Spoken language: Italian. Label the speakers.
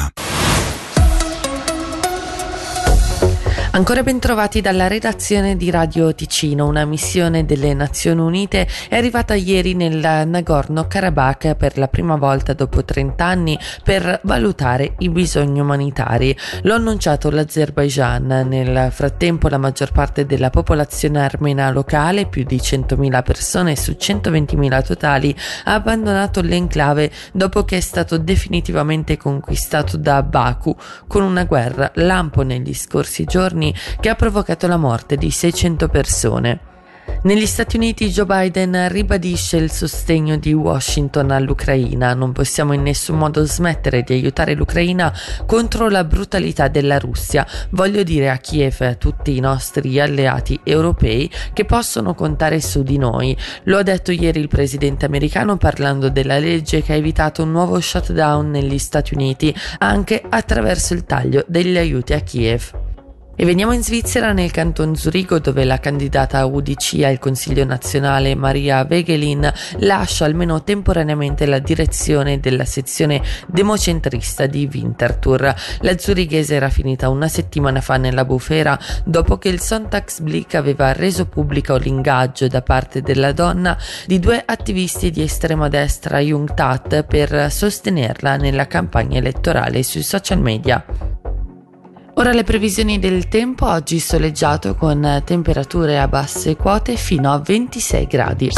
Speaker 1: меня.
Speaker 2: Ancora ben trovati dalla redazione di Radio Ticino. Una missione delle Nazioni Unite è arrivata ieri nel Nagorno-Karabakh per la prima volta dopo 30 anni per valutare i bisogni umanitari. Lo ha annunciato l'Azerbaijan. Nel frattempo la maggior parte della popolazione armena locale, più di 100.000 persone su 120.000 totali, ha abbandonato l'enclave dopo che è stato definitivamente conquistato da Baku con una guerra lampo negli scorsi giorni giorni che ha provocato la morte di 600 persone. Negli Stati Uniti Joe Biden ribadisce il sostegno di Washington all'Ucraina. Non possiamo in nessun modo smettere di aiutare l'Ucraina contro la brutalità della Russia. Voglio dire a Kiev e a tutti i nostri alleati europei che possono contare su di noi. Lo ha detto ieri il presidente americano parlando della legge che ha evitato un nuovo shutdown negli Stati Uniti anche attraverso il taglio degli aiuti a Kiev. E veniamo in Svizzera nel canton Zurigo dove la candidata UDC al Consiglio nazionale Maria Wegelin lascia almeno temporaneamente la direzione della sezione democentrista di Winterthur. La zurighese era finita una settimana fa nella bufera dopo che il Sonntagsblick aveva reso pubblico l'ingaggio da parte della donna di due attivisti di estrema destra Jungtat per sostenerla nella campagna elettorale sui social media. Ora le previsioni del tempo, oggi soleggiato con temperature a basse quote fino a 26 gradi.